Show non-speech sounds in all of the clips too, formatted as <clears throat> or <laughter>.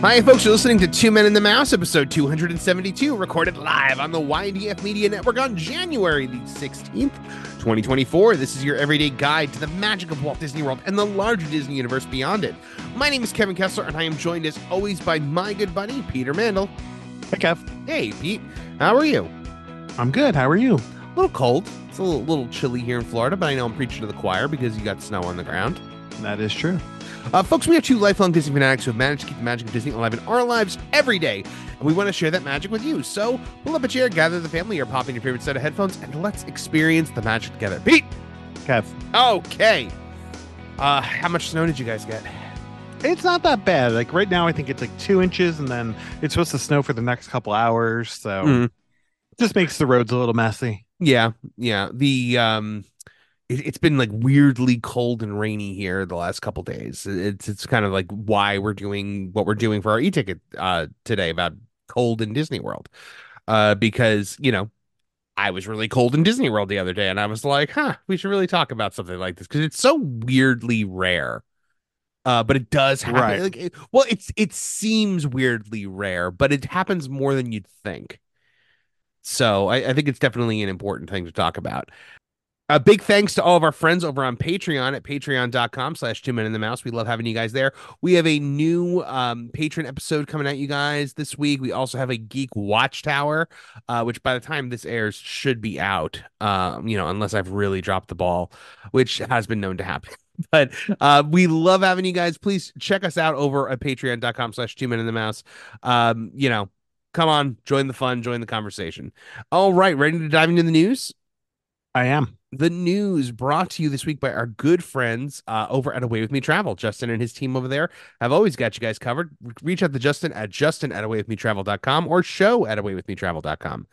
Hi, folks. You're listening to Two Men and the Mouse, episode 272, recorded live on the YDF Media Network on January the 16th, 2024. This is your everyday guide to the magic of Walt Disney World and the larger Disney universe beyond it. My name is Kevin Kessler, and I am joined as always by my good buddy, Peter Mandel. Hey, Kev. Hey, Pete. How are you? I'm good. How are you? A little cold. It's a little, little chilly here in Florida, but I know I'm preaching to the choir because you got snow on the ground. That is true. Uh, folks, we are two lifelong Disney fanatics who have managed to keep the magic of Disney alive in our lives every day, and we want to share that magic with you. So pull up a chair, gather the family, or pop in your favorite set of headphones, and let's experience the magic together. Pete! Kev. Okay. Uh, how much snow did you guys get? It's not that bad. Like right now, I think it's like two inches, and then it's supposed to snow for the next couple hours. So Mm. just makes the roads a little messy. Yeah, yeah. The um it, it's been like weirdly cold and rainy here the last couple days. It's it's kind of like why we're doing what we're doing for our e-ticket uh today about cold in Disney World. Uh because, you know, I was really cold in Disney World the other day and I was like, "Huh, we should really talk about something like this because it's so weirdly rare." Uh, but it does happen. Right. Like, it- well, it's it seems weirdly rare, but it happens more than you'd think. So I, I think it's definitely an important thing to talk about. A big thanks to all of our friends over on Patreon at patreon.com slash two men in the mouse. We love having you guys there. We have a new um, patron episode coming at you guys this week. We also have a geek watchtower, uh, which by the time this airs should be out. Um, you know, unless I've really dropped the ball, which has been known to happen. <laughs> But uh, we love having you guys. Please check us out over at patreon.com slash two men in the mouse. Um, you know, come on, join the fun, join the conversation. All right, ready to dive into the news? I am. The news brought to you this week by our good friends uh, over at Away With Me Travel. Justin and his team over there have always got you guys covered. Reach out to Justin at justin at Away With Me awaywithmetravel.com or show at Away With Me awaywithmetravel.com.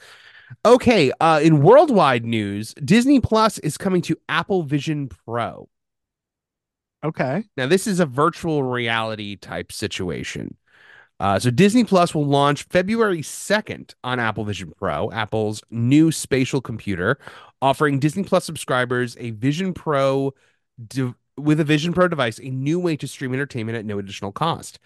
Okay, uh, in worldwide news, Disney Plus is coming to Apple Vision Pro. Okay. Now, this is a virtual reality type situation. Uh, so Disney Plus will launch February 2nd on Apple Vision Pro, Apple's new spatial computer, offering Disney Plus subscribers a Vision Pro de- with a Vision Pro device, a new way to stream entertainment at no additional cost.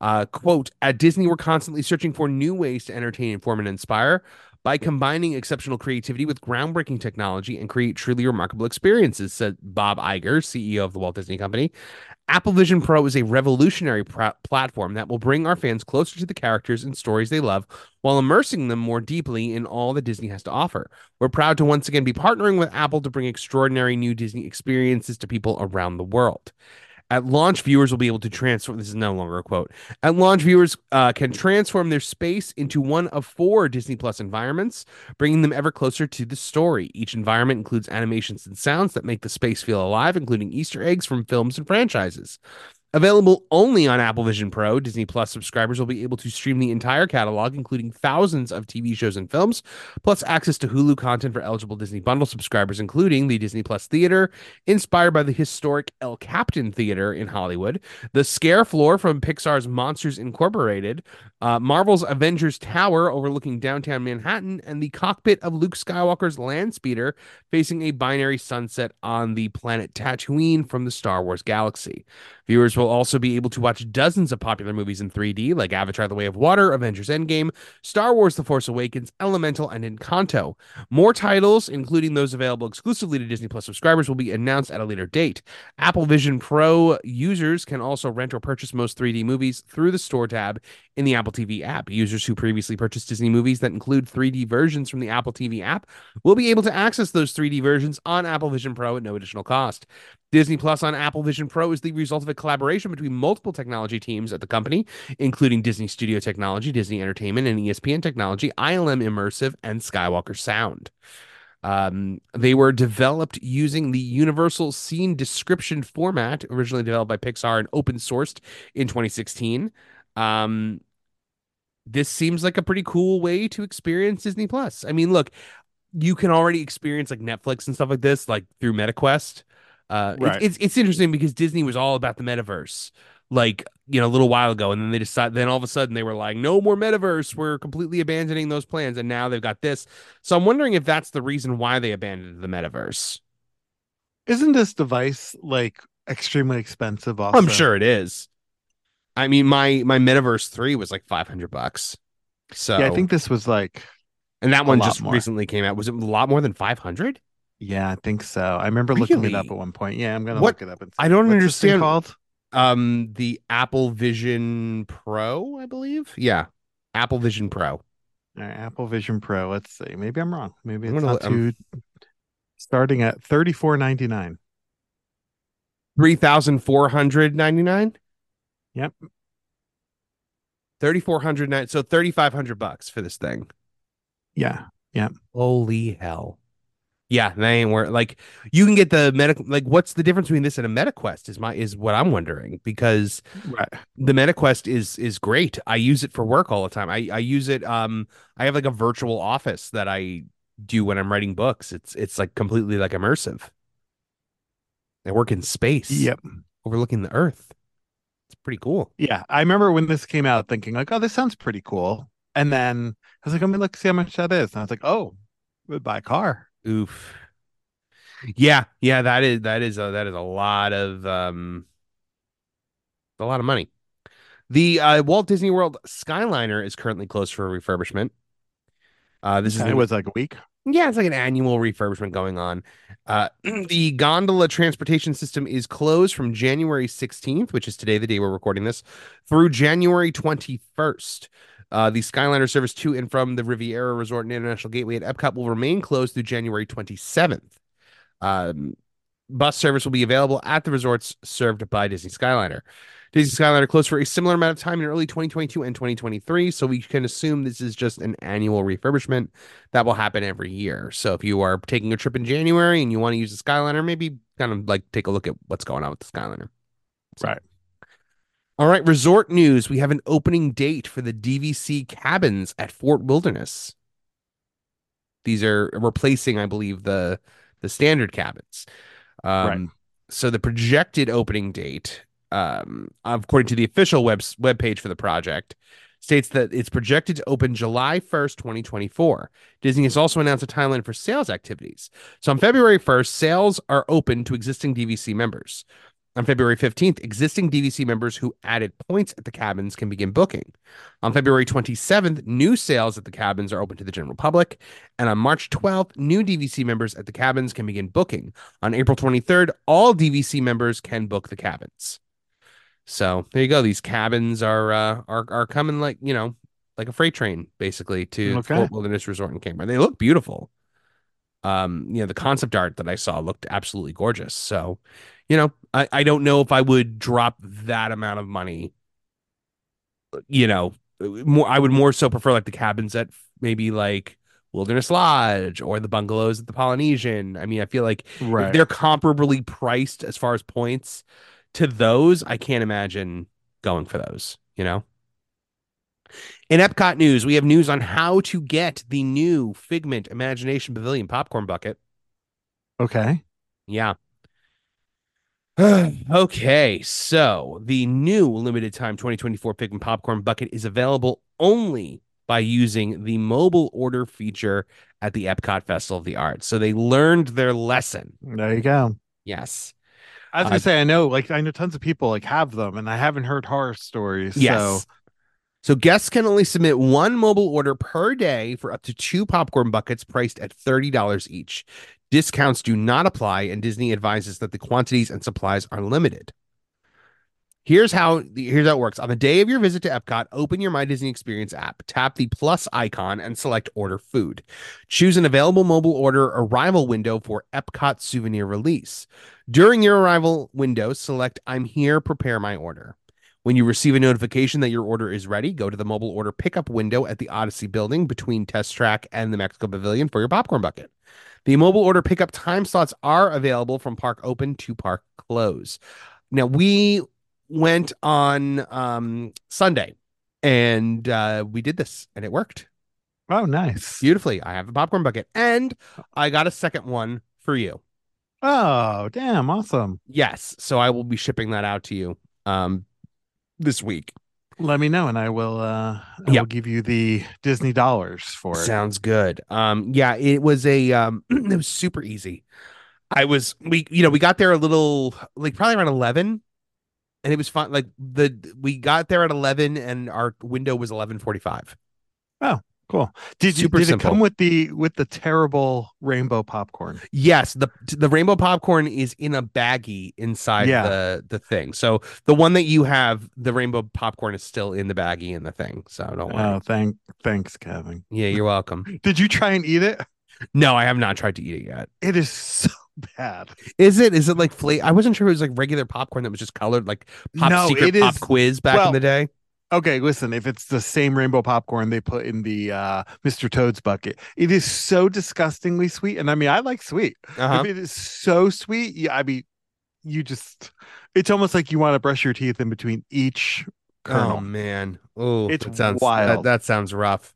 Uh, quote, at Disney, we're constantly searching for new ways to entertain, inform, and inspire by combining exceptional creativity with groundbreaking technology and create truly remarkable experiences, said Bob Iger, CEO of the Walt Disney Company. Apple Vision Pro is a revolutionary pr- platform that will bring our fans closer to the characters and stories they love while immersing them more deeply in all that Disney has to offer. We're proud to once again be partnering with Apple to bring extraordinary new Disney experiences to people around the world. At launch, viewers will be able to transform. This is no longer a quote. At launch, viewers uh, can transform their space into one of four Disney Plus environments, bringing them ever closer to the story. Each environment includes animations and sounds that make the space feel alive, including Easter eggs from films and franchises. Available only on Apple Vision Pro, Disney Plus subscribers will be able to stream the entire catalog, including thousands of TV shows and films, plus access to Hulu content for eligible Disney Bundle subscribers, including the Disney Plus Theater, inspired by the historic El Capitan Theater in Hollywood, the Scare Floor from Pixar's Monsters Incorporated, uh, Marvel's Avengers Tower overlooking downtown Manhattan, and the cockpit of Luke Skywalker's land speeder facing a binary sunset on the planet Tatooine from the Star Wars galaxy. Viewers will also be able to watch dozens of popular movies in 3D, like Avatar The Way of Water, Avengers Endgame, Star Wars The Force Awakens, Elemental, and Encanto. More titles, including those available exclusively to Disney Plus subscribers, will be announced at a later date. Apple Vision Pro users can also rent or purchase most 3D movies through the Store tab in the Apple TV app. Users who previously purchased Disney movies that include 3D versions from the Apple TV app will be able to access those 3D versions on Apple Vision Pro at no additional cost. Disney Plus on Apple Vision Pro is the result of a collaboration between multiple technology teams at the company, including Disney Studio Technology, Disney Entertainment, and ESPN Technology, ILM Immersive, and Skywalker Sound. Um, they were developed using the Universal Scene Description format, originally developed by Pixar and open sourced in 2016. Um, this seems like a pretty cool way to experience Disney Plus. I mean, look, you can already experience like Netflix and stuff like this, like through MetaQuest. Uh, Right. it's it's interesting because Disney was all about the metaverse, like you know, a little while ago, and then they decided. Then all of a sudden, they were like, "No more metaverse. We're completely abandoning those plans." And now they've got this. So I'm wondering if that's the reason why they abandoned the metaverse. Isn't this device like extremely expensive? Also, I'm sure it is. I mean, my my MetaQuest three was like 500 bucks. So Yeah, I think this was like. and that one just more. recently came out. Was it a lot more than 500? Yeah, I think so. I remember looking it up at one point. Yeah, I'm gonna What- look it up. And I don't What's this thing understand- called. Um, the Apple Vision Pro, I believe. Yeah, Apple Vision Pro. All right, Apple Vision Pro. Let's see. Maybe I'm wrong. Maybe it's not look- I'm- too. Starting at thirty four ninety nine. Three thousand four hundred ninety nine. Yep. Thirty four hundred nine. So thirty five hundred bucks for this thing. Yeah. Yeah, Holy hell. Yeah, they ain't worth like you can get the medical like what's the difference between this and a MetaQuest is my is what I'm wondering because right. the MetaQuest is is great. I use it for work all the time. I I use it um I have like a virtual office that I do when I'm writing books. It's it's like completely like immersive. I work in space. Yep. Overlooking the earth. Pretty cool. Yeah, I remember when this came out, thinking like, "Oh, this sounds pretty cool," and then I was like, "Let me look see how much that is," and I was like, "Oh, we'd buy a car." Oof. Yeah, yeah, that is that is a that is a lot of um a lot of money. The uh, Walt Disney World Skyliner is currently closed for refurbishment. Uh, this is it was like a week. Yeah, it's like an annual refurbishment going on. Uh, <clears throat> the gondola transportation system is closed from January 16th, which is today, the day we're recording this, through January 21st. Uh, the Skyliner service to and from the Riviera Resort and International Gateway at Epcot will remain closed through January 27th. Um, bus service will be available at the resorts served by Disney Skyliner. Disney Skyliner closed for a similar amount of time in early 2022 and 2023, so we can assume this is just an annual refurbishment that will happen every year. So if you are taking a trip in January and you want to use the Skyliner, maybe kind of like take a look at what's going on with the Skyliner. So- Right. All right, resort news. We have an opening date for the DVC cabins at Fort Wilderness. These are replacing, I believe, the the standard cabins. Um, Right. So the projected opening date, um, according to the official web webpage for the project, states that it's projected to open July 1st, 2024. Disney has also announced a timeline for sales activities. So on February 1st, sales are open to existing DVC members. On February 15th, existing DVC members who added points at the cabins can begin booking. On February 27th, new sales at the cabins are open to the general public. And on March 12th, new DVC members at the cabins can begin booking. On April 23rd, all DVC members can book the cabins. So there you go. These cabins are uh, are are coming like you know like a freight train basically to Okay. Fort Wilderness Resort in Campground. They look beautiful. Um, you know the concept art that I saw looked absolutely gorgeous. So, you know, I I don't know if I would drop that amount of money. You know, more I would more so prefer like the cabins at maybe like Wilderness Lodge or the bungalows at the Polynesian. I mean, I feel like Right. they're comparably priced as far as points to those, I can't imagine going for those, you know? In Epcot news, we have news on how to get the new Figment Imagination Pavilion popcorn bucket. Okay. Yeah. <sighs> okay, so the new limited time 2024 Figment popcorn bucket is available only by using the mobile order feature at the Epcot Festival of the Arts. So they learned their lesson. There you go. Yes. I was Uh, gonna say I know, like I know tons of people like have them, and I haven't heard horror stories. Yes. So So guests can only submit one mobile order per day for up to two popcorn buckets priced at $30 each. Discounts do not apply, and Disney advises that the quantities and supplies are limited. Here's how here's how it works. On the day of your visit to Epcot, open your My Disney Experience app, tap the plus icon, and select Order Food. Choose an available mobile order arrival window for Epcot souvenir release. During your arrival window, select I'm here, prepare my order. When you receive a notification that your order is ready, go to the mobile order pickup window at the Odyssey building between Test Track and the Mexico Pavilion for your popcorn bucket. The mobile order pickup time slots are available from park open to park close. Now we went on um, Sunday and uh, we did this and it worked Oh, nice. beautifully. I have a popcorn bucket and I got a second one for you. Oh, damn, awesome. Yes, so I will be shipping that out to you um, this week. Let me know and I will uh I Yep. will give you the Disney dollars for it. Sounds good. Um, yeah, it was a um, <clears throat> it was super easy. I was we you know we got there a little like probably around eleven, and it was fun. Like the we got there at eleven, and our window was eleven forty five. Oh, Cool. Did you Super did it come with the with the terrible rainbow popcorn? Yes, the the rainbow popcorn is in a baggie inside Yeah. the the thing. So the one that you have, the rainbow popcorn is still in the baggie in the thing. So don't worry. Oh, thank thanks, Kevin. yeah, you're welcome. <laughs> Did you try and eat it? No, I have not tried to eat it yet. It is so <laughs> bad. Is it? Is it like I wasn't sure it was like regular popcorn that was just colored like pop No, secret it pop is- quiz back well, in the day. Okay, listen, if it's the same rainbow popcorn they put in the uh Mr. Toad's bucket, it is so disgustingly sweet. And I mean, I like sweet. Uh-huh. If it is so sweet, yeah, I mean, you just it's almost like you want to brush your teeth in between each Oh kernel. man. Oh, that sounds wild. That, that sounds rough.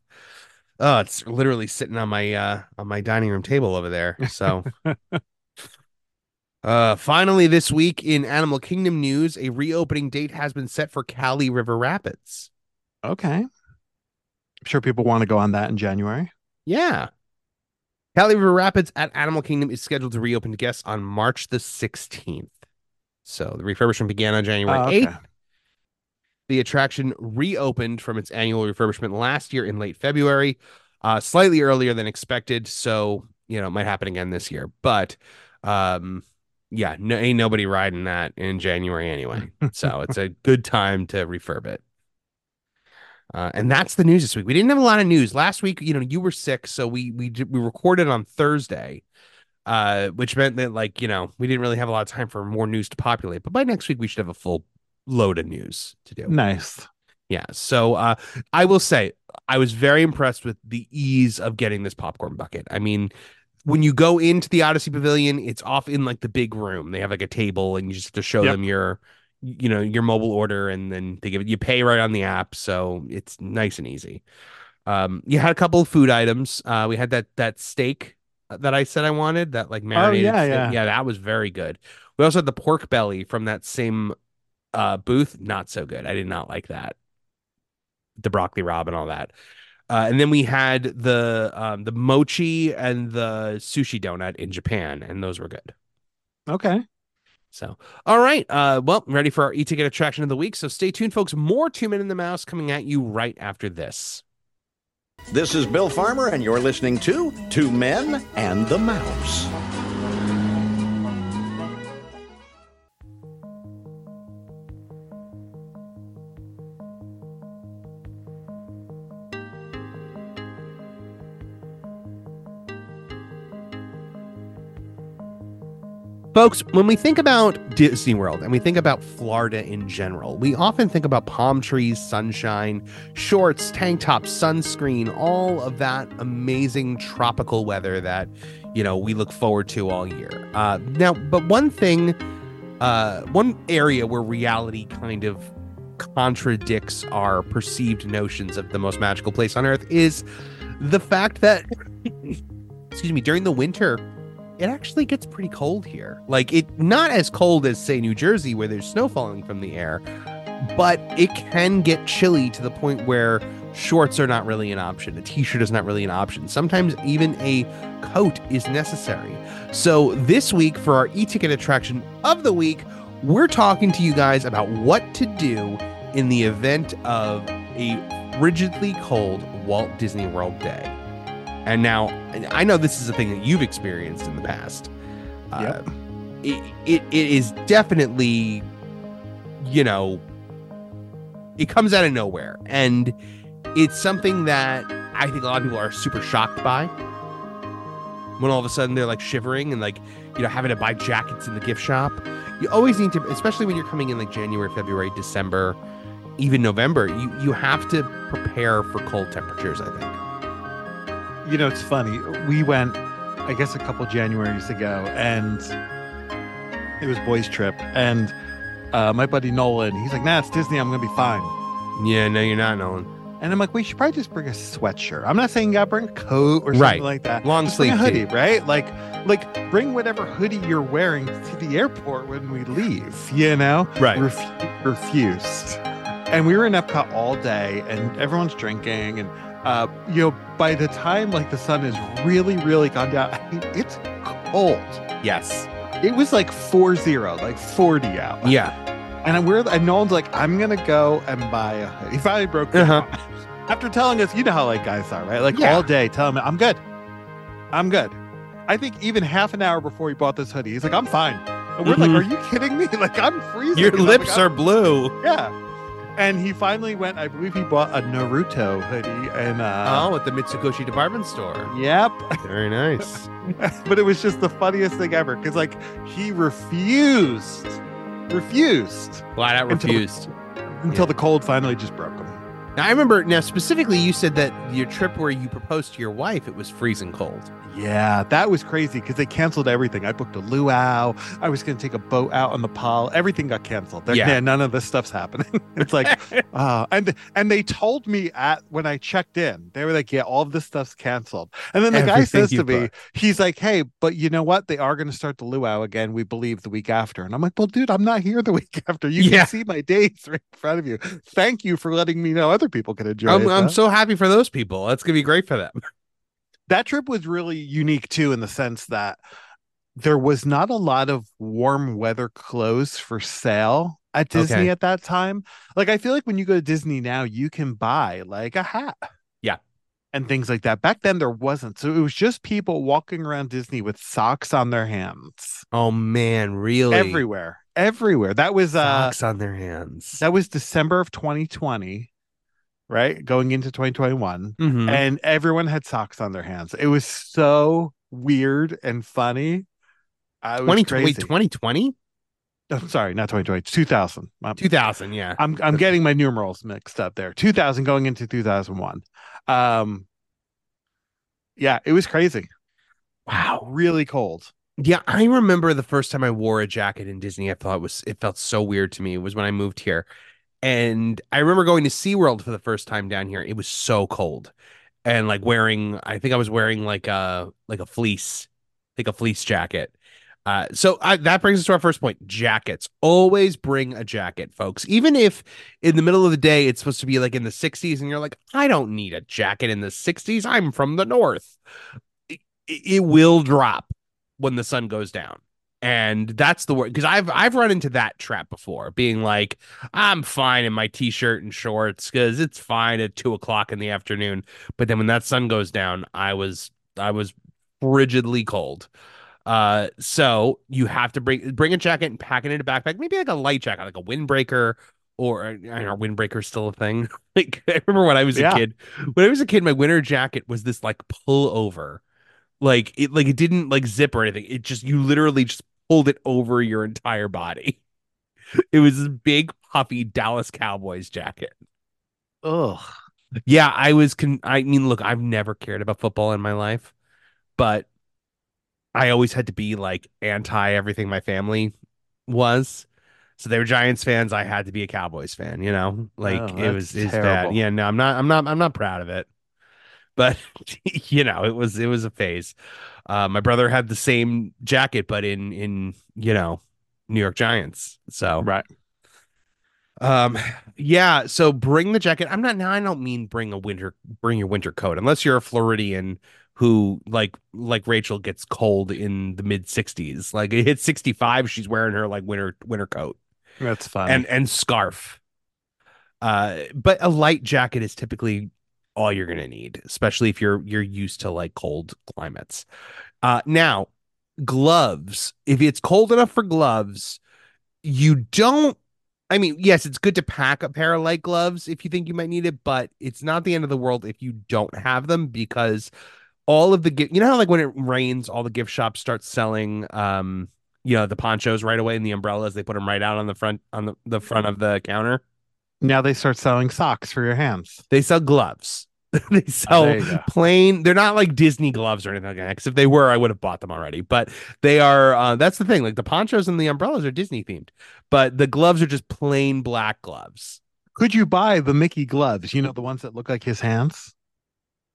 Oh, it's literally sitting on my uh on my dining room table over there. So <laughs> uh finally this week in Animal Kingdom news, a reopening date has been set for Kali River Rapids. okay. I'm sure people want to go on that in January. Yeah. Kali River Rapids at Animal Kingdom is scheduled to reopen to guests on March the 16th. So the refurbishment began on January Oh, 8th. The attraction reopened from its annual refurbishment last year in late February, uh, slightly earlier than expected. So, you know, it might happen again this year. But um, yeah, no, ain't nobody riding that in January anyway. <laughs> so it's a good time to refurb it. Uh, and that's the news this week. We didn't have a lot of news last week. You know, you were sick, so we we we recorded on Thursday, uh, which meant that like you know we didn't really have a lot of time for more news to populate. But by next week, we should have a full load of news to do. Nice. Yeah. So uh, I will say I was very impressed with the ease of getting this popcorn bucket. I mean, when you go into the Odyssey Pavilion, it's off in like the big room. They have like a table, and you just have to show Yep. them your, you know, your mobile order, and then they give it. You pay right on the app, so it's nice and easy. Um, you had a couple of food items. Uh, we had that that steak that I said I wanted, that like marinated. yeah, steak. yeah. yeah, that was very good. We also had the pork belly from that same uh booth. Not so good. I did not like that the broccoli rabe and all that. Uh, and then we had the um, the mochi and the sushi donut in Japan, and those were good. Okay. So, all right, uh, well, ready for our e-ticket attraction of the week. So stay tuned, folks. More Two Men and the Mouse coming at you right after this. This is Bill Farmer, and you're listening to Two Men and the Mouse. Folks, when we think about Disney World and we think about Florida in general, we often think about palm trees, sunshine, shorts, tank tops, sunscreen, all of that amazing tropical weather that, you know, we look forward to all year. Uh, now, but one thing, uh, one area where reality kind of contradicts our perceived notions of the most magical place on earth is the fact that, <laughs> excuse me, during the winter, it actually gets pretty cold here. Like it not as cold as say New Jersey where there's snow falling from the air, but it can get chilly to the point where shorts are not really an option. A t-shirt is not really an option. Sometimes even a coat is necessary. So this week for our e-ticket attraction of the week, we're talking to you guys about what to do in the event of a frigidly cold Walt Disney World day. And now I know this is a thing that you've experienced in the past. Yep. Uh, it, it it is definitely, you know, it comes out of nowhere, and it's something that I think a lot of people are super shocked by. When all of a sudden they're like shivering and like you know having to buy jackets in the gift shop. You always need to, especially when you're coming in like January, February, December, even November. You you have to prepare for cold temperatures. I think. You know, it's funny. We went I guess a couple Januaries ago, and it was boys' trip, and uh, my buddy Nolan, he's like, "Nah, it's Disney. I'm gonna be fine." Yeah, no, you're not, Nolan. And I'm like, we should probably just bring a sweatshirt. I'm not saying you gotta bring a coat or something Right. like that. Long Just sleeve hoodie, tee. right? Like, like bring whatever hoodie you're wearing to the airport when we leave. You know, Right. Refu- refused. And we were in Epcot all day, and everyone's drinking, and uh, you know, by the time like the sun has really, really gone down, <laughs> I mean, it's cold. Yes. It was like four zero, like forty out. Yeah. And we're and Nolan's like, I'm gonna go and buy a hoodie. <laughs> He finally broke Uh-huh. <laughs> After telling us, you know how like guys are, right? Like Yeah. all day, tell him I'm good. I'm good. I think even half an hour before he bought this hoodie, he's like, I'm fine. And we're like, Mhm. Are you kidding me? Like I'm freezing. Your And lips like, are blue. Yeah. And he finally went, I believe he bought a Naruto hoodie and uh oh, at the Mitsukoshi department store. Yep. Very nice. <laughs> but it was just the funniest thing ever because like he refused. Refused Flat out Until- refused. until the cold finally just broke. Now, I remember now specifically you said that your trip where you proposed to your wife, it was freezing cold. Yeah, that was crazy because they canceled everything. I booked a luau. I was going to take a boat out on the Pal. Everything got canceled. They're- Yeah. yeah, none of this stuff's happening. <laughs> it's like, <laughs> uh, and and they told me at when I checked in, they were like, "Yeah, all of this stuff's canceled." And then the guy says to me, booked. he's like, "Hey, but you know what? They are going to start the luau again. We believe the week after." And I'm like, "Well, dude, I'm not here the <laughs> week after. You Yeah. can see my dates right in front of you. Thank you for letting me know other people can enjoy I'm, it." I'm though." so happy for those people. That's gonna be great for them. <laughs> that trip was really unique too in the sense that there was not a lot of warm weather clothes for sale at Disney Okay. at that time. Like I feel like when you go to Disney now, you can buy like a hat. Yeah. And things like that. Back then there wasn't. So it was just people walking around Disney with socks on their hands. Oh man, really? Everywhere. Everywhere. That was uh Socks on their hands. that was December of 2020, right? Going into 2021 Mhm. and everyone had socks on their hands. It was so weird and funny. I was 20, crazy. wait, 2020? Oh, sorry, not 2020, 2000. I'm, 2000, yeah. I'm I'm getting my numerals mixed up there. 2000 going into 2001. Um Yeah, it was crazy. Wow. Really cold. Yeah, I remember the first time I wore a jacket in Disney. I thought it was it felt so weird to me. It was when I moved here. And I remember going to SeaWorld for the first time down here. It was so cold. And like wearing, I think I was wearing like a like a fleece, like a fleece jacket. Uh, so I, that brings us to our first point: jackets. Always bring a jacket, folks. Even if in the middle of the day it's supposed to be like in the 60s, and you're like, I don't need a jacket in the 60s. I'm from the north. It, it will drop when the sun goes down. And that's the word because I've I've run into that trap before, being like, I'm fine in my t-shirt and shorts because it's fine at two o'clock in the afternoon. But then when that sun goes down, I was I was frigidly cold. Uh, so you have to bring bring a jacket and pack it in a backpack, maybe like a light jacket, like a windbreaker, or I don't know, windbreaker's still a thing. <laughs> like I remember when I was Yeah. a kid, when I was a kid, my winter jacket was this like pull over like it like it didn't like zip or anything. It just you literally just pulled it over your entire body. <laughs> It was this big puffy dallas cowboys jacket. Ugh. yeah i was con i mean look i've never cared about football in my life but i always had to be like anti everything my family was. So they were giants fans i had to be a cowboys fan you know? Like Oh, it was it's bad yeah no i'm not i'm not i'm not proud of it but <laughs> you know it was it was a phase uh my brother had the same jacket but in in you know new york giants so Right. um yeah so bring the jacket i'm not now i don't mean bring a winter bring your winter coat unless you're a floridian who like like rachel gets cold in the mid 60s like it hits 65 she's wearing her like winter winter coat That's fine. and and scarf. Uh, but a light jacket is typically all you're gonna need, especially if you're you're used to like cold climates. Uh, now gloves. If it's cold enough for gloves, you don't. I mean, yes, it's good to pack a pair of light gloves if you think you might need it, but it's not the end of the world if you don't have them because all of the gift. You know how like when it rains, all the gift shops start selling um you know the ponchos right away and the umbrellas they put them right out on the front on the, the front of the counter now they start selling socks for your hands. they sell gloves <laughs> they sell go. plain. They're not like Disney gloves or anything like that. Because if they were, I would have bought them already. But they are. Uh, that's the thing. Like the ponchos and the umbrellas are Disney themed, but the gloves are just plain black gloves. Could you buy the Mickey gloves? You know, the ones that look like his hands?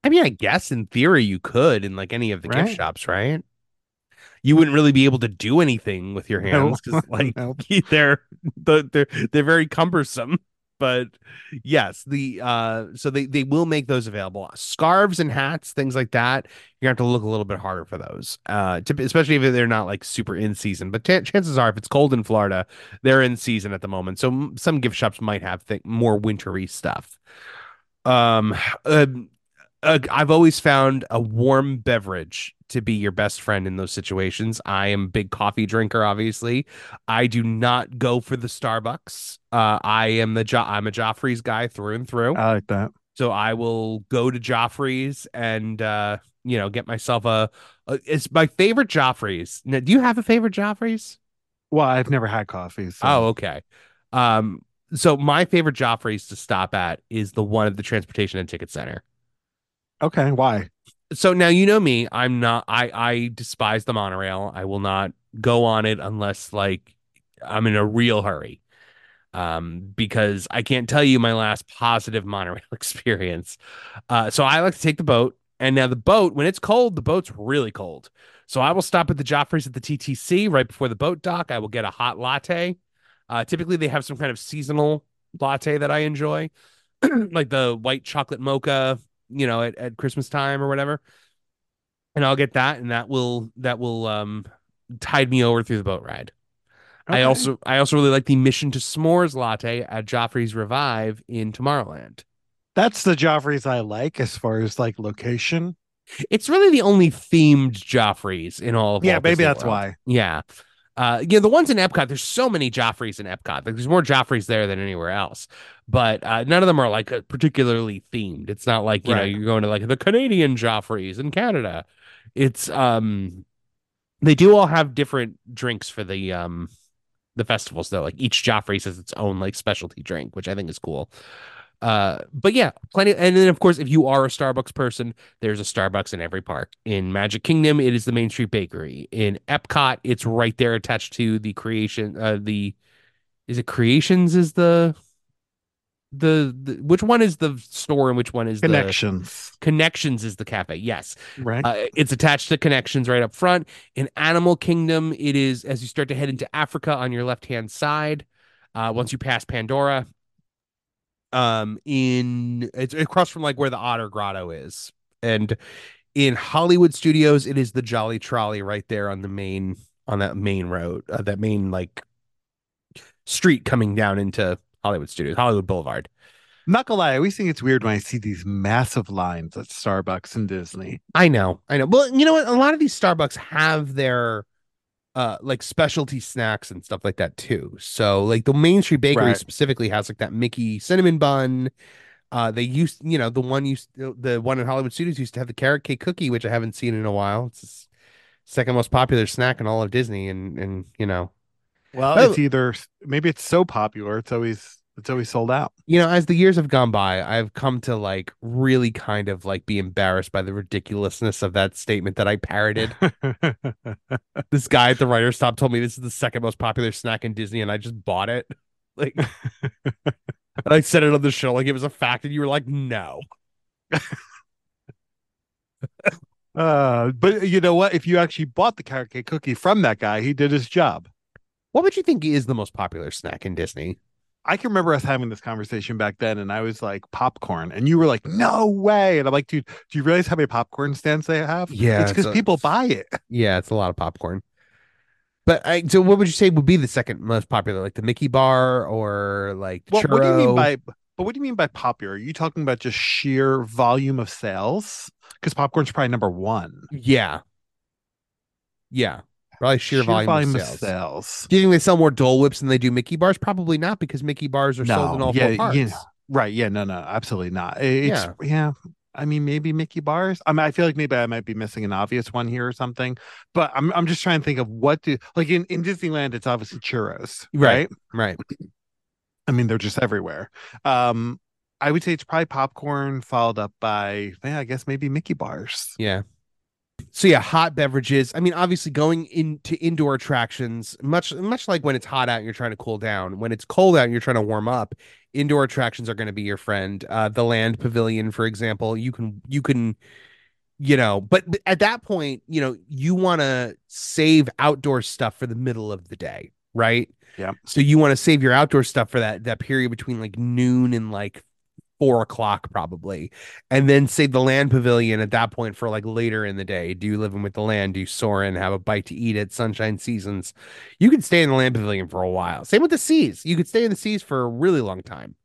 I mean, I guess in theory you could in like any of the Right. gift shops, right? You wouldn't really be able to do anything with your hands because <laughs> like Nope. <laughs> they're they're they're very cumbersome. But yes, the uh so they they will make those available. Scarves and hats, things like that. You're gonna have to look a little bit harder for those. Uh to, especially if they're not like super in season. But ch- chances are if it's cold in Florida, they're in season at the moment. So m- some gift shops might have th- more wintry stuff. Um uh, uh, I've always found a warm beverage to be your best friend in those situations. I am a big coffee drinker, obviously. I do not go for the Starbucks. Uh, I am the jo- I'm a Joffrey's guy through and through. I like that. So I will go to Joffrey's and uh, you know get myself a, a. It's my favorite Joffrey's. Now, do you have a favorite Joffrey's? Well, I've never had coffee. So. Oh, okay. Um, so my favorite Joffrey's to stop at is the one at the Transportation and Ticket Center. okay. Why? So now you know me i'm not i i despise the monorail. I will not go on it unless like i'm in a real hurry. Um because i can't tell you my last positive monorail <laughs> experience. Uh so i like to take the boat and now the boat when it's cold the boat's really cold. So i will stop at the joffrey's at the ttc right before the boat dock. I will get a hot latte. Uh typically they have some kind of seasonal latte that i enjoy <clears throat> like the white chocolate mocha you know at, at christmas time or whatever and i'll get that and that will that will um tide me over through the boat ride i also i also really like the mission to s'mores latte at joffrey's revive in tomorrowland That's the Joffrey's I like as far as like location. it's really the only themed joffrey's in all of Yeah, Walt maybe Disney that's World. why. Yeah. Uh, yeah, the ones in Epcot, there's so many Joffreys in Epcot. Like, there's more Joffreys there than anywhere else. But uh, none of them are like particularly themed. It's not like, you know, you're going to like the Canadian Joffreys in Canada. It's um they do all have different drinks for the um the festivals though. Like each Joffrey's has its own like specialty drink, which I think is cool. Uh, but yeah, plenty. And then of course, if you are a Starbucks person, there's a Starbucks in every park. In Magic Kingdom, it is the Main Street Bakery. In Epcot, it's right there attached to the creation. Uh, the is it Creations? Is the the, the which one is the store and which one is the Connections. the Connections is the cafe. Yes, Right. uh, it's attached to Connections right up front. In Animal Kingdom, it is as you start to head into Africa on your left hand side. Uh, once you pass Pandora, um, in it's across from like where the Otter Grotto is, and in Hollywood Studios, it is the Jolly Trolley right there on the main on that main road, uh, that main like street coming down into Hollywood Studios, Hollywood Boulevard. Not gonna lie, I always think it's weird when I see these massive lines at Starbucks and Disney. I know, I know. Well, you know what? A lot of these Starbucks have their uh like specialty snacks and stuff like that too. So like the Main Street Bakery Right. specifically has like that Mickey cinnamon bun. Uh they used you know, the one used the one in Hollywood Studios used to have the carrot cake cookie, which I haven't seen in a while. It's the second most popular snack in all of Disney and and you know, Well, Oh. it's either maybe it's so popular, it's always it's always sold out. you know, as the years have gone by, I've come to like really kind of like be embarrassed by the ridiculousness of that statement that I parroted. <laughs> this guy at the writer's stop told me this is the second most popular snack in Disney, and I just bought it. <laughs> Like, <laughs> and I said it on the show like it was a fact, and you were like, "No." uh, but you know what? If you actually bought the carrot cake cookie from that guy, he did his job. What would you think is the most popular snack in Disney? I can remember us having this conversation back then, and I was like popcorn, and you were like, "No way!" And I'm like, "Dude, do you realize how many popcorn stands they have? Yeah, it's because people buy it." <laughs> Yeah, it's a lot of popcorn. But I so what would you say would be the second most popular, like the Mickey bar or like the Well, what do you mean by? But what do you mean by popular? Are you talking about just sheer volume of sales? Because popcorn's probably number one. Yeah, yeah, probably sheer, volume, of sales. sales. Do you think they sell more Dole Whips than they do Mickey bars? Probably not, because Mickey bars are sold in all yeah, four parts. yeah. Right. Yeah. No, no, absolutely not. It's, Yeah. yeah. I mean, maybe Mickey bars. I mean, I feel like maybe I might be missing an obvious one here or something, but I'm, I'm just trying to think of what do like in, in Disneyland, it's obviously churros, Right. right? Right. I mean, they're just everywhere. Um, I would say it's probably popcorn followed up by, yeah, I guess maybe Mickey bars. Yeah. So yeah, hot beverages. I mean, obviously going into indoor attractions, much much like when it's hot out and you're trying to cool down. When it's cold out and you're trying to warm up, indoor attractions are going to be your friend. Uh, the Land Pavilion, for example, you can you can, you know, but at that point, you know, you want to save outdoor stuff for the middle of the day, right? Yeah. So you want to save your outdoor stuff for that that period between like noon and like four o'clock probably. And then save the land pavilion at that point for like later in the day. Do you Living with the Land? Do you Soarin'? Have a bite to eat at sunshine seasons? You could stay in the land pavilion for a while. Same with the seas. You could stay in the seas for a really long time.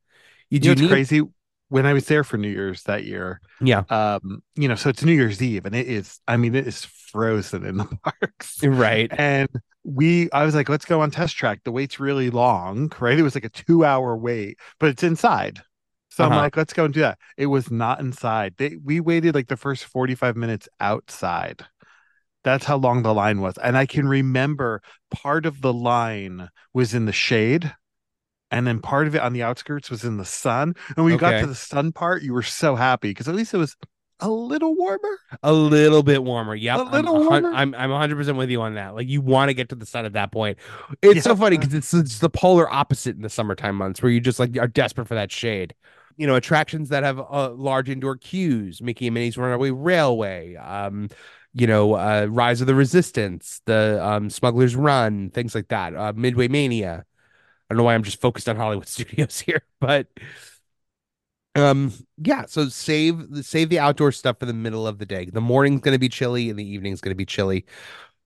You, do know, it's need... crazy? When i was there for new year's that year yeah. um you know so it's new year's eve and it is i mean it is frozen in the <laughs> parks. Right. And we i was like let's go on test track. The wait's really long right? It was like a two hour wait but it's inside so uh-huh. I'm like, let's go and do that. It was not inside. They, we waited like the first 45 minutes outside. That's how long the line was. And I can remember part of the line was in the shade. And then part of it on the outskirts was in the sun. And when you okay. got to the sun part, you were so happy because at least it was a little warmer. A little bit warmer. Yeah. A little I'm, warmer. I'm I'm 100% with you on that. Like you want to get to the sun at that point. It's yeah. so funny because it's, it's the polar opposite in the summertime months where you just like are desperate for that shade you know attractions that have uh, large indoor queues mickey and minnie's runaway railway um you know uh rise of the resistance the um smugglers run things like that uh midway mania. I don't know why i'm just focused on hollywood <laughs> studios here but um yeah so save save the outdoor stuff for the middle of the day. The morning's going to be chilly and the evening's going to be chilly.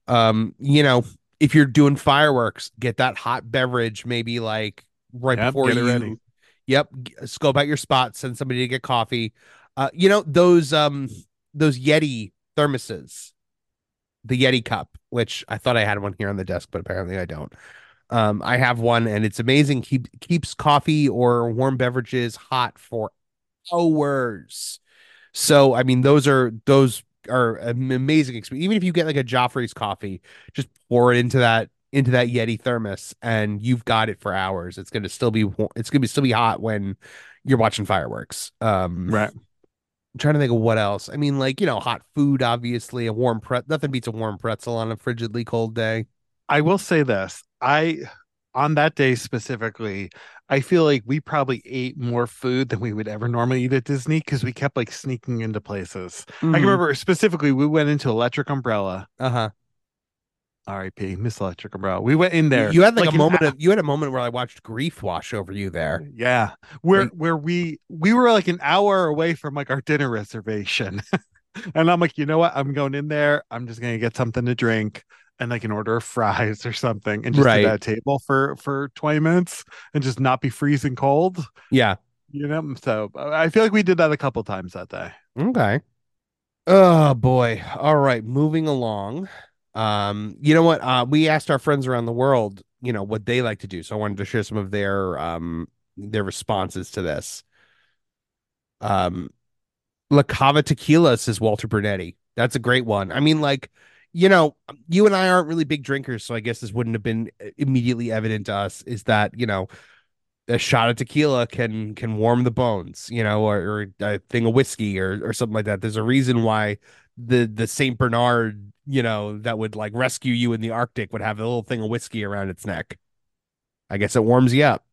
Um you know if you're doing fireworks get that hot beverage maybe like right yep, before you ready. Yep. Scope out your spot. Send somebody to get coffee. Uh, you know those um those Yeti thermoses, the Yeti cup, which I thought I had one here on the desk, but apparently I don't. Um, I have one, and it's amazing. Keep keeps coffee or warm beverages hot for hours. So I mean, those are those are an amazing experience. Even if you get like a Joffrey's coffee, just pour it into that into that Yeti thermos and you've got it for hours. It's going to still be it's going to be still be hot when you're watching fireworks. Um, right. I'm trying to think of what else. I mean, like you know, hot food. Obviously, a warm pre nothing beats a warm pretzel on a frigidly cold day. I will say this: I on that day specifically, I feel like we probably ate more food than we would ever normally eat at Disney because we kept like sneaking into places. Mm-hmm. I can remember specifically we went into Electric Umbrella. Uh huh. R.I.P. Miss Electric Umbrella. We went in there. You had like, like a moment of you had a moment where I watched grief wash over you there. Uh, yeah, where like, where we we were like an hour away from like our dinner reservation, <laughs> and I'm like, you know what? I'm going in there. I'm just gonna get something to drink and like an order of fries or something, and just right. sit at a table for for 20 minutes and just not be freezing cold. Yeah, you know. So uh, I feel like we did that a couple times that day. Okay. Oh boy. All right, moving along. Um, you know what? Uh, we asked our friends around the world, you know, what they like to do. So I wanted to share some of their um their responses to this. Um, La Cava Tequila says Walter Brunetti. That's a great one. I mean, like, you know, you and I aren't really big drinkers, so I guess this wouldn't have been uh, immediately evident to us. Is that you know, a shot of tequila can can warm the bones, you know, or, or a thing of whiskey or or something like that. There's a reason why the the Saint Bernard you know, that would like rescue you in the Arctic would have a little thing of whiskey around its neck. I guess it warms you up.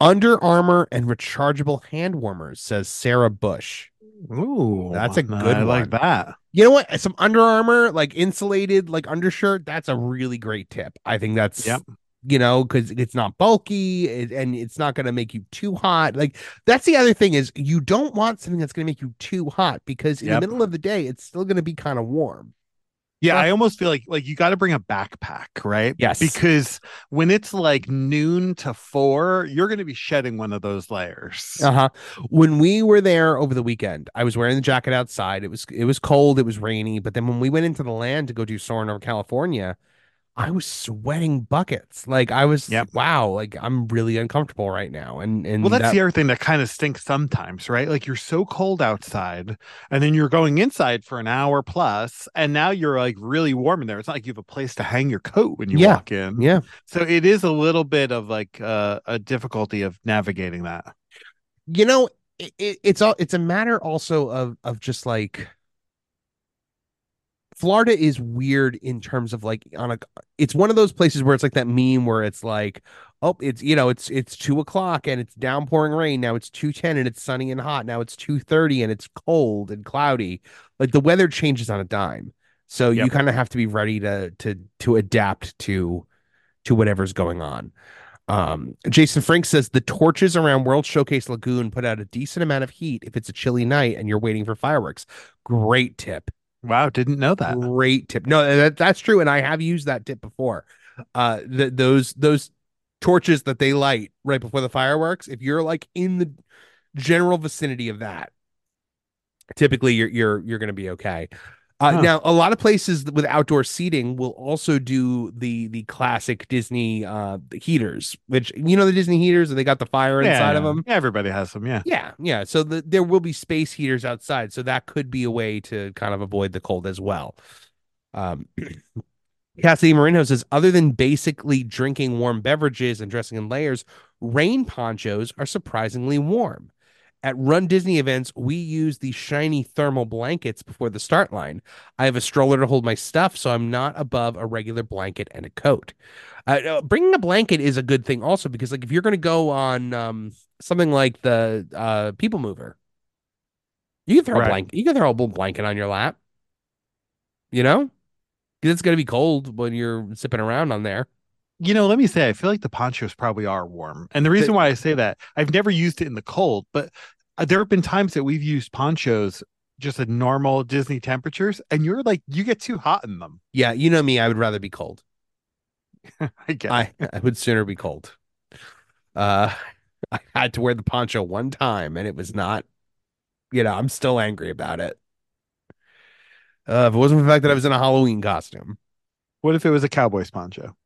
Under Armour and rechargeable hand warmers, says Sarah Bush. Ooh, that's a good I one. like that. You know what? Some Under Armour, like insulated, like undershirt. That's a really great tip. I think that's yep. You know, because it's not bulky and it's not going to make you too hot. Like that's the other thing is you don't want something that's going to make you too hot because in yep. the middle of the day it's still going to be kind of warm. Yeah, I almost feel like like you got to bring a backpack, right? Yes. Because when it's like noon to 4, you're going to be shedding one of those layers. Uh-huh. When we were there over the weekend, I was wearing the jacket outside. It was it was cold, it was rainy, but then when we went into the land to go do Soarin' over California, I was sweating buckets. Like I was, yep. wow, like I'm really uncomfortable right now. And and well, that's that... the other thing that kind of stinks sometimes, right? Like you're so cold outside, and then you're going inside for an hour plus, and now you're like really warm in there. It's not like you have a place to hang your coat when you yeah. walk in. Yeah. So it is a little bit of like uh, a difficulty of navigating that. You know, it, it, it's all it's a matter also of of just like Florida is weird in terms of like on a it's one of those places where it's like that meme where it's like oh it's you know it's it's two o'clock and it's downpouring rain now it's 210 and it's sunny and hot now it's 230 and it's cold and cloudy like the weather changes on a dime so Yep. you kind of have to be ready to to to adapt to to whatever's going on um, Jason Frank says the torches around World Showcase Lagoon put out a decent amount of heat if it's a chilly night and you're waiting for fireworks. Great tip. Wow, didn't know that. Great tip. No, that, that's true, and I have used that tip before. Uh, th- those those torches that they light right before the fireworks. If you're like in the general vicinity of that, typically you're you're you're going to be okay. Uh, Huh. Now, a lot of places with outdoor seating will also do the the classic Disney uh heaters, which you know the Disney heaters, and they got the fire inside of Yeah, them. Everybody has them. Yeah. Yeah, yeah. So the, there will be space heaters outside, so that could be a way to kind of avoid the cold as well. Um, <clears throat> Cassidy Marino says, other than basically drinking warm beverages and dressing in layers, rain ponchos are surprisingly warm. At Run Disney events, we use the shiny thermal blankets before the start line. I have a stroller to hold my stuff, so I'm not above a regular blanket and a coat. Uh, uh, bringing a blanket is a good thing also because, like, if you're going to go on um, something like the uh, People Mover, you can throw Right. a blanket. You can throw a blanket on your lap. You know, because it's going to be cold when you're sipping around on there. You know, let me say, I feel like the ponchos probably are warm. And the reason why I say that, I've never used it in the cold, but uh, there have been times that we've used ponchos just at normal Disney temperatures, and you're like, you get too hot in them. Yeah, you know me. I would rather be cold. <laughs> I guess. I I would sooner be cold. Uh, <laughs> I had to wear the poncho one time, and it was not. You know, I'm still angry about it. Uh, if it wasn't for the fact that I was in a Halloween costume, What if it was a Cowboys poncho?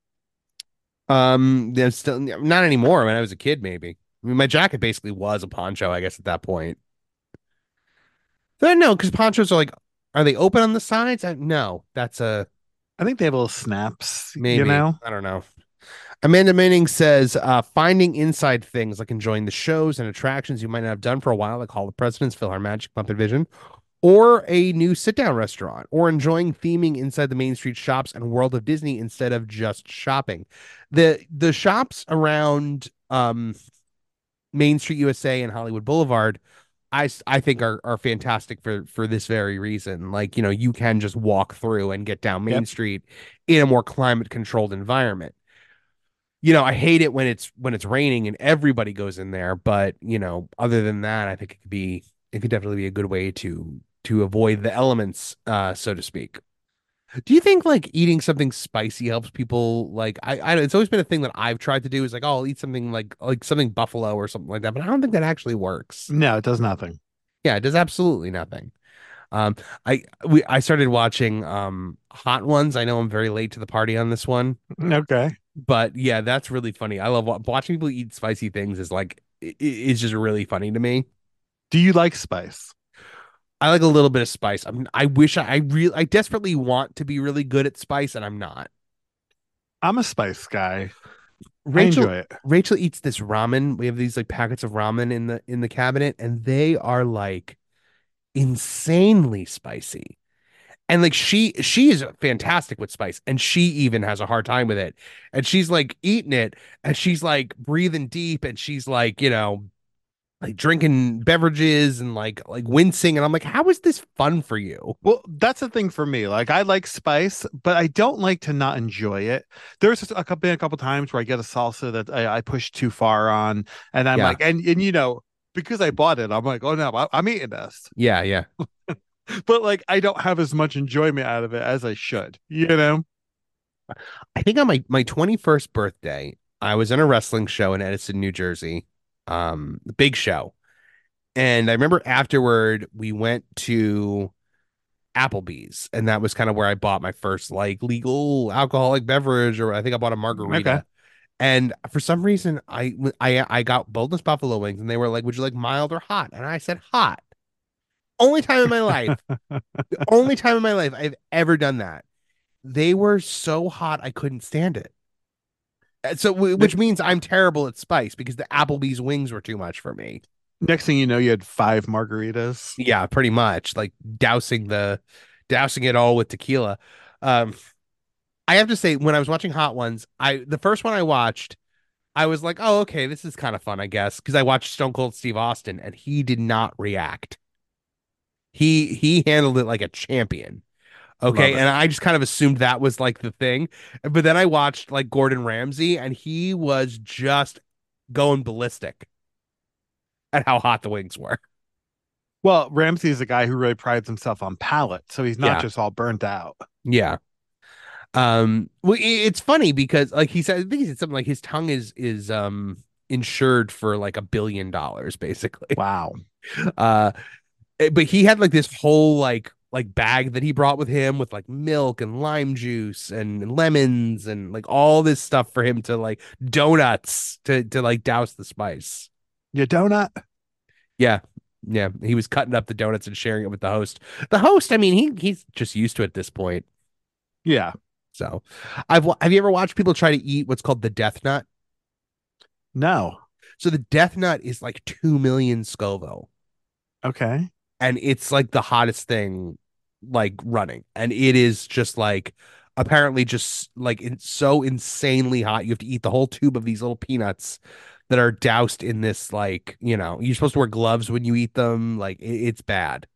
Um, there's still not anymore. When I was a kid, maybe. I mean, my jacket basically was a poncho, I guess, at that point. But no, because ponchos are like, are they open on the sides? Uh, no, that's a I think they have little snaps, Maybe. you know? I don't know. Amanda Manning says, uh, finding inside things like enjoying the shows and attractions you might not have done for a while, like Hall of Presidents, PhilharMagic, Muppet Vision, or a new sit down restaurant, or enjoying theming inside the Main Street shops and World of Disney instead of just shopping. The the shops around um, Main Street USA and Hollywood Boulevard. I, I think are, are fantastic for for this very reason. Like, you know, you can just walk through and get down Main Yep. Street in a more climate controlled environment. You know, I hate it when it's when it's raining and everybody goes in there, but you know, other than that, I think it could be it could definitely be a good way to to avoid the elements, uh, so to speak. Do you think like eating something spicy helps people like I, I it's always been a thing that I've tried to do is like, oh, I'll eat something like like something buffalo or something like that, but I don't think that actually works. No, it does nothing. Yeah, it does absolutely nothing. Um, I we I started watching um Hot Ones. I know I'm very late to the party on this one, Okay. but yeah, that's really funny. I love watching people eat spicy things. Is like it, it's just really funny to me. Do you like spice? I like a little bit of spice. I'm, I wish I, I really, I desperately want to be really good at spice, and I'm not. I'm a spice guy. Rachel, I enjoy it. Rachel eats this ramen. We have these like packets of ramen in the in the cabinet, and they are like insanely spicy. And like she she is fantastic with spice, and she even has a hard time with it. And she's like eating it, and she's like breathing deep, and she's like, you know, like drinking beverages and like like wincing. And I'm like, how is this fun for you? Well, that's the thing for me. Like, I like spice, but I don't like to not enjoy it. There's a couple, a couple times where I get a salsa that I, I push too far on, and I'm Yeah. like, and and you know, because I bought it, I'm like, oh no, I, I'm eating this. Yeah, yeah. <laughs> But like, I don't have as much enjoyment out of it as I should. You know? I think on my my 21st birthday, I was in a wrestling show in Edison, New Jersey. Um, the big show. And I remember afterward we went to Applebee's, and that was kind of where I bought my first like legal alcoholic beverage, or I think I bought a margarita. Okay. And for some reason, I I I got boneless buffalo wings, and they were like, "Would you like mild or hot?" And I said hot. Only time in my life, the <laughs> only time in my life I've ever done that. They were so hot I couldn't stand it. Uh, So, which means I'm terrible at spice because the Applebee's wings were too much for me. Next thing you know, you had five margaritas. Yeah, pretty much like dousing the dousing it all with tequila. Um I have to say when I was watching Hot Ones, I the first one I watched, I was like, "Oh, okay, this is kind of fun, I guess," because I watched Stone Cold Steve Austin and he did not react. He he handled it like a champion. Okay, and I just kind of assumed that was like the thing. But then I watched like Gordon Ramsay and he was just going ballistic at how hot the wings were. Well, Ramsay is a guy who really prides himself on palate, so he's not Yeah. just all burnt out. Yeah. Um well it's funny because like he said I think he said something like his tongue is is um insured for like a billion dollars basically. Wow. <laughs> Uh eh, but he had like this whole like like bag that he brought with him with like milk and lime juice and lemons and like all this stuff for him to like donuts to to like douse the spice. Your donut? Yeah. Yeah, he was cutting up the donuts and sharing it with the host. The host, I mean, he he's just used to it at this point. Yeah. So, I've have you ever watched people try to eat what's called the death nut? No. So the death nut is like 2 million Scoville Okay. and it's like the hottest thing like running and it is just like apparently just like it's so insanely hot you have to eat the whole tube of these little peanuts that are doused in this like, you know, you're supposed to wear gloves when you eat them, like it- it's bad.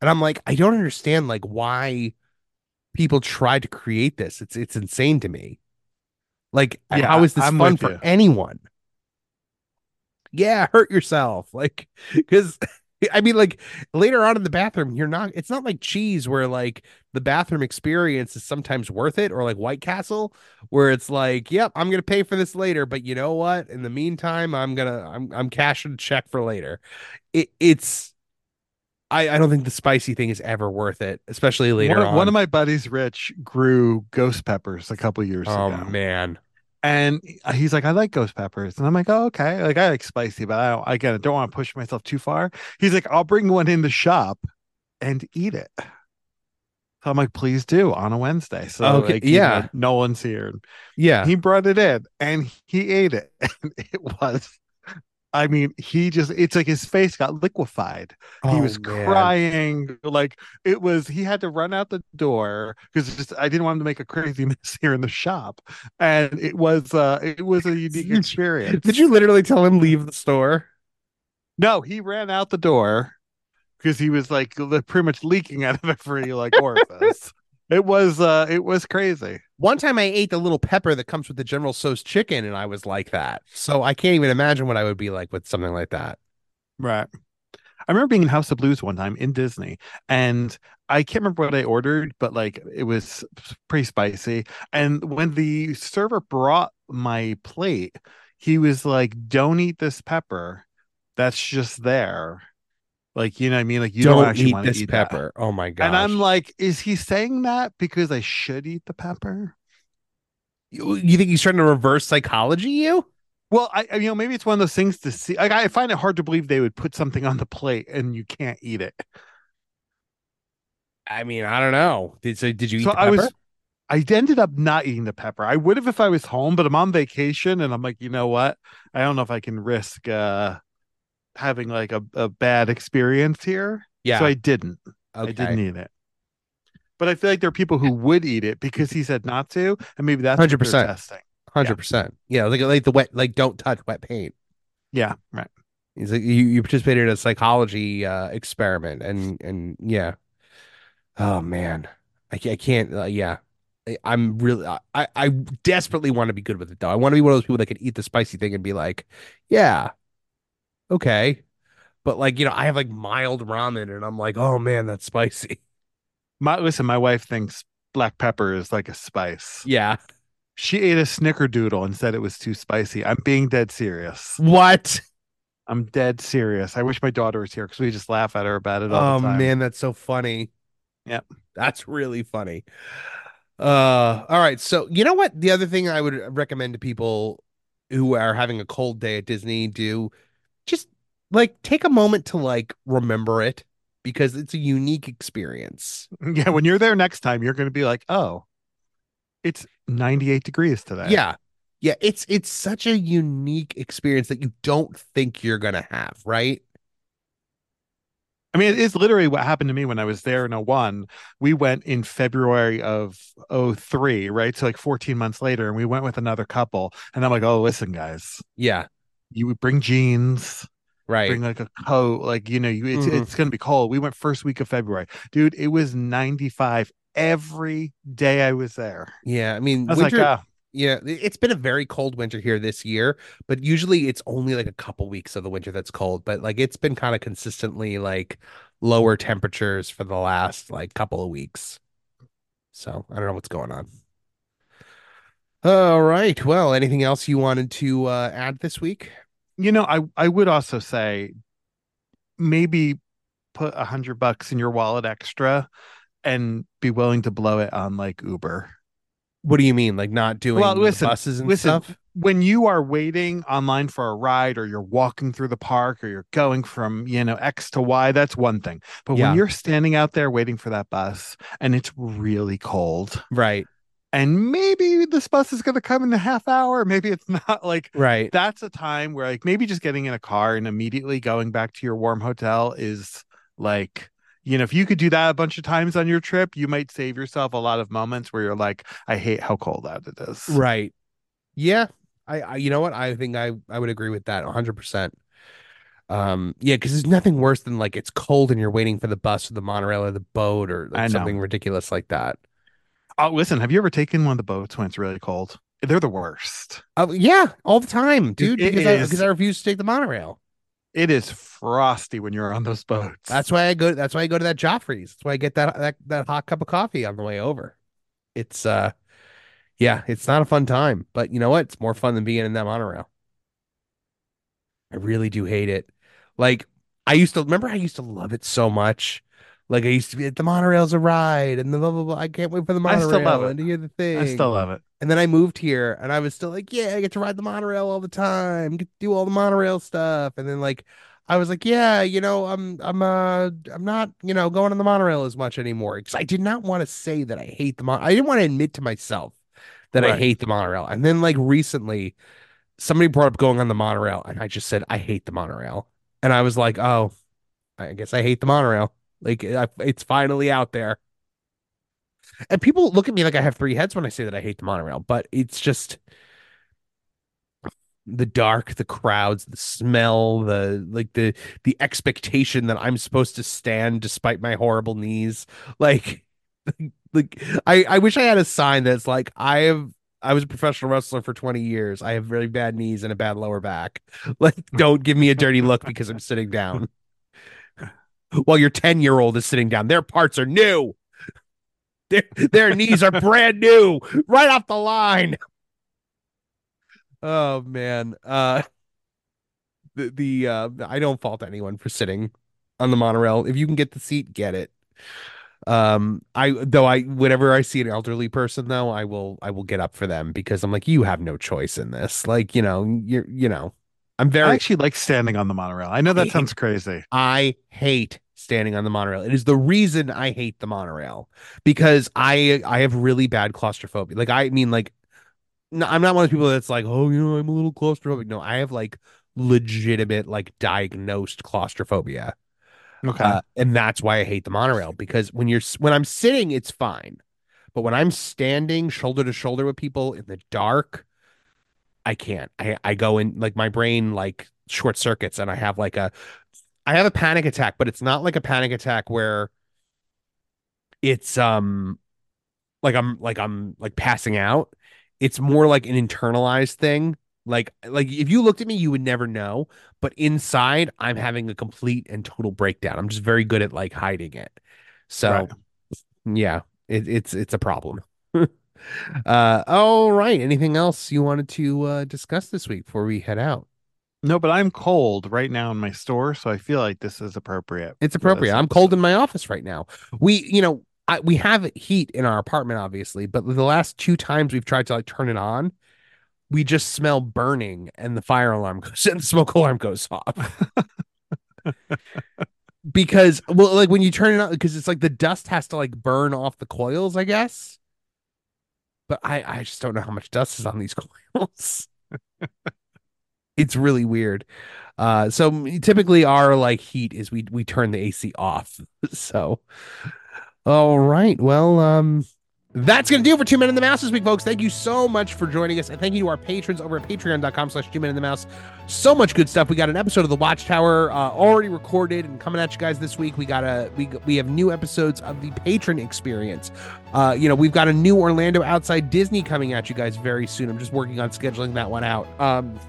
And I'm like I don't understand like why people try to create this. It's it's insane to me. Like Yeah, how is this I'm fun for you. anyone? Yeah, hurt yourself. Like <laughs> cuz I mean like later on in the bathroom you're not it's not like cheese where like the bathroom experience is sometimes worth it or like White Castle where it's like, yep, I'm going to pay for this later, but you know what? In the meantime, I'm going to I'm I'm cashing a check for later. It it's I, I don't think the spicy thing is ever worth it, especially later one, on. one of my buddies, Rich, grew ghost peppers a couple years oh ago. man. And uh, he's like, I like ghost peppers. And I'm like, oh, okay. Like, I like spicy, but I don't, again, I don't want to push myself too far. He's like, I'll bring one in the shop and eat it. So I'm like, please do on a Wednesday. So, Okay, like, you know, yeah. no one's here. Yeah. He brought it in and he ate it. <laughs> And it was, I mean, he just, it's like his face got liquefied. he Oh, was man. crying like it was he had to run out the door because just i didn't want him to make a crazy <laughs> mess here in the shop and it was uh it was a unique <laughs> experience Did you literally tell him leave the store? no he ran out the door because he was like pretty much leaking out of every like orifice it was uh it was crazy. One time I ate the little pepper that comes with the General Tso's chicken and I was like that. So I can't even imagine what I would be like with something like that. right. I remember being in house of blues one time in disney and i can't remember what i ordered but like it was pretty spicy. And when the server brought my plate he was like don't eat this pepper. That's just there like you know what i mean like you don't, don't actually eat this eat that. pepper. Oh my god! and i'm like is he saying that because i should eat the pepper you, you think he's trying to reverse psychology you? well I, you know maybe it's one of those things to see like i find it hard to believe they would put something on the plate and you can't eat it I mean, I don't know. Did so did you eat so the I was I ended up not eating the pepper. I would have if I was home, but I'm on vacation and I'm like, you know what? I don't know if I can risk uh having like a, a bad experience here. yeah. So I didn't. okay. I didn't eat it. But I feel like there are people who would eat it because he said not to, and maybe that's 100%. testing. Hundred percent. Yeah, like like the wet, like don't touch wet paint. Yeah, right. He's like you, you participated in a psychology uh, experiment, and and yeah. Oh man, I, I can't. Uh, yeah, I'm really. I I desperately want to be good with it though. I want to be one of those people that can eat the spicy thing and be like, yeah, okay. But like you know, I have like mild ramen, and I'm like, oh man, that's spicy. My listen, my wife thinks black pepper is like a spice. Yeah. She ate a snickerdoodle and said it was too spicy. I'm being dead serious. What? I'm dead serious. I wish my daughter was here because we just laugh at her about it all Oh the time. man, that's so funny. Yep. That's really funny. Uh all right. So you know what? The other thing I would recommend to people who are having a cold day at Disney do just like take a moment to like remember it because it's a unique experience. <laughs> Yeah, when you're there next time, you're going to be like, oh, it's 98 degrees today. Yeah. Yeah, it's it's such a unique experience that you don't think you're gonna have, right? I mean, it is literally what happened to me when I was there in 01. We went in February of 03, right? So like 14 months later, and we went with another couple. And I'm like, oh, listen, guys, Yeah. You would bring jeans, Right. bring like a coat, like you know, you it's Mhm. it's gonna be cold. We went first week of February. Dude, it was 95 every day I was there. yeah. I mean, I winter. like, ah, Yeah, it- it's been a very cold winter here this year, but usually it's only like a couple weeks of the winter that's cold. But like it's been kind of consistently like lower temperatures for the last like couple of weeks. So I don't know what's going on. All right. Well, anything else you wanted to uh, add this week? You know, I I would also say maybe put a hundred bucks in your wallet extra and be willing to blow it on like Uber. What do you mean? Like not doing Well, listen, buses and listen, stuff? when you are waiting online for a ride or you're walking through the park or you're going from you know x to y that's one thing but Yeah. when you're standing out there waiting for that bus and it's really cold Right. And maybe this bus is going to come in a half hour maybe it's <laughs> not like Right. that's a time where like maybe just getting in a car and immediately going back to your warm hotel is like you know if you could do that a bunch of times on your trip you might save yourself a lot of moments where you're like i hate how cold out it is Right. Yeah. I, I you know what? I think I I would agree with that 100%. Um yeah, cuz there's nothing worse than like it's cold and you're waiting for the bus or the monorail or the boat or like something ridiculous like that. Oh, listen, have you ever taken one of the boats when it's really cold? They're the worst. Oh yeah, all the time, dude, It because I, is. because I refuse to take the monorail. It is frosty when you're on those boats. That's why I go that's why I go to that Joffrey's. That's why I get that that that hot cup of coffee on the way over. It's uh yeah, it's not a fun time, but you know what? It's more fun than being in that monorail. I really do hate it. Like I used to remember I used to love it so much. Like I used to be at the monorail's a ride and the blah blah blah. I can't wait for the I monorail still love it. and to hear the thing. I still love it. And then I moved here and I was still like, yeah, I get to ride the monorail all the time, get to do all the monorail stuff. And then like I was like, yeah, you know, I'm I'm uh I'm not, you know, going on the monorail as much anymore. Because I did not want to say that I hate the mon I didn't want to admit to myself that I hate the monorail. And then like recently somebody brought up going on the monorail and I just said I hate the monorail. And I was like, oh, I guess I hate the monorail. Like it's finally out there. And people look at me like I have three heads when I say that I hate the monorail, but it's just the dark, the crowds, the smell, the like the the expectation that I'm supposed to stand despite my horrible knees. Like <laughs> like I I wish I had a sign that's like I have I was a professional wrestler for 20 years. I have very bad knees and a bad lower back. <laughs> Like don't give me a dirty look because I'm sitting down. While your 10 year old is sitting down, their parts are new. Their, their knees are brand new, right off the line. Oh man. Uh the, the uh I don't fault anyone for sitting on the monorail. If you can get the seat, get it. Um I though I whenever I see an elderly person though, I will I will get up for them because I'm like, you have no choice in this. Like, you know, you're you know, I'm I very actually like standing on the monorail. I know that sounds crazy. I hate standing on the monorail. It is the reason I hate the monorail because I I have really bad claustrophobia. Like I mean like no, I'm not one of those people that's like, "Oh, you know, I'm a little claustrophobic." No, I have like legitimate like diagnosed claustrophobia. Okay. Uh, and that's why I hate the monorail because when you're when I'm sitting it's fine. But when I'm standing shoulder to shoulder with people in the dark, I can't. I I go in like my brain like short circuits and I have like a I have a panic attack, but it's not like a panic attack where it's um like I'm like I'm like passing out. It's more like an internalized thing. Like like if you looked at me, you would never know. But inside, I'm having a complete and total breakdown. I'm just very good at like hiding it. So Right. yeah, it, it's it's a problem. Uh all right. Anything else you wanted to uh discuss this week before we head out? no, but I'm cold right now in my store, so I feel like this is appropriate. It's appropriate. I'm cold in my office right now. We, you know, I, we have heat in our apartment, obviously, but the last two times we've tried to like turn it on, we just smell burning, and the fire alarm goes <laughs> and the smoke alarm goes off. <laughs> because, well, like when you turn it on, because it's like the dust has to like burn off the coils, I guess. But I, I just don't know how much dust is on these <laughs> coils. it's really weird. Uh, so typically our like heat is we we turn the AC off. <laughs> So, all right, well, um, that's going to do for Two Men and the Mouse this week, folks. Thank you so much for joining us. And thank you to our patrons over at patreon.com slash Two Men and the Mouse. So much good stuff. We got an episode of The Watchtower uh, already recorded and coming at you guys this week. We got a we we have new episodes of the Patron Experience. Uh, you know, we've got a new Orlando Outside Disney coming at you guys very soon. I'm just working on scheduling that one out. Um,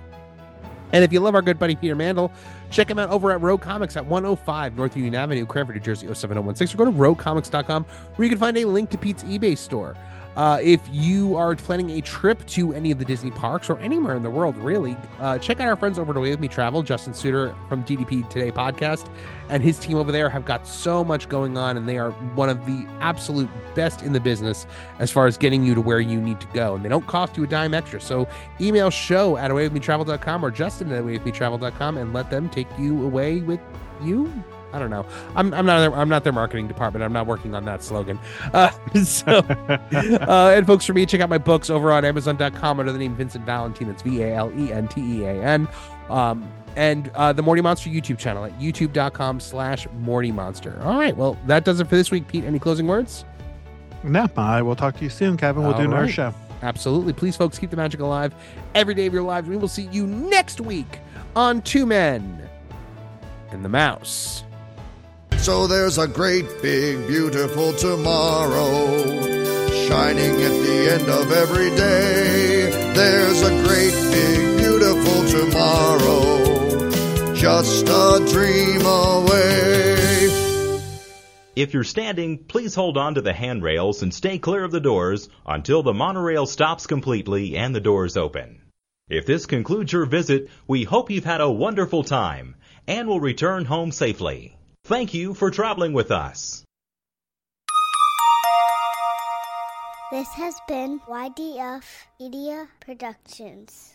and if you love our good buddy Peter Mandel, check him out over at Rogue Comics at 105 North Union Avenue, Cranford, New Jersey 07016, or go to roguecomics.com where you can find a link to Pete's eBay store. Uh, if you are planning a trip to any of the Disney parks or anywhere in the world, really, uh, check out our friends over at Away With Me Travel. Justin Suter from DDP Today podcast and his team over there have got so much going on, and they are one of the absolute best in the business as far as getting you to where you need to go. And they don't cost you a dime extra. So email show at awaywithmetravel.com or Justin at awaywithmetravel.com and let them take you away with you I don't know. I'm, I'm not I'm not their marketing department. I'm not working on that slogan. Uh, <laughs> so, <laughs> uh, and folks, for me, check out my books over on Amazon.com under the name Vincent Valentean. It's V A L E N T E A N. Um, and uh, the Morty Monster YouTube channel at youtube.com slash Morty Monster. All right. Well, that does it for this week. Pete, any closing words? No, I will talk to you soon, Kevin. We'll All do another right. show. Absolutely. Please, folks, keep the magic alive every day of your lives. We will see you next week on Two Men and the Mouse. So there's a great big beautiful tomorrow shining at the end of every day. There's a great big beautiful tomorrow just a dream away. If you're standing, please hold on to the handrails and stay clear of the doors until the monorail stops completely and the doors open. If this concludes your visit, we hope you've had a wonderful time and will return home safely. Thank you for traveling with us. This has been YDF Media Productions.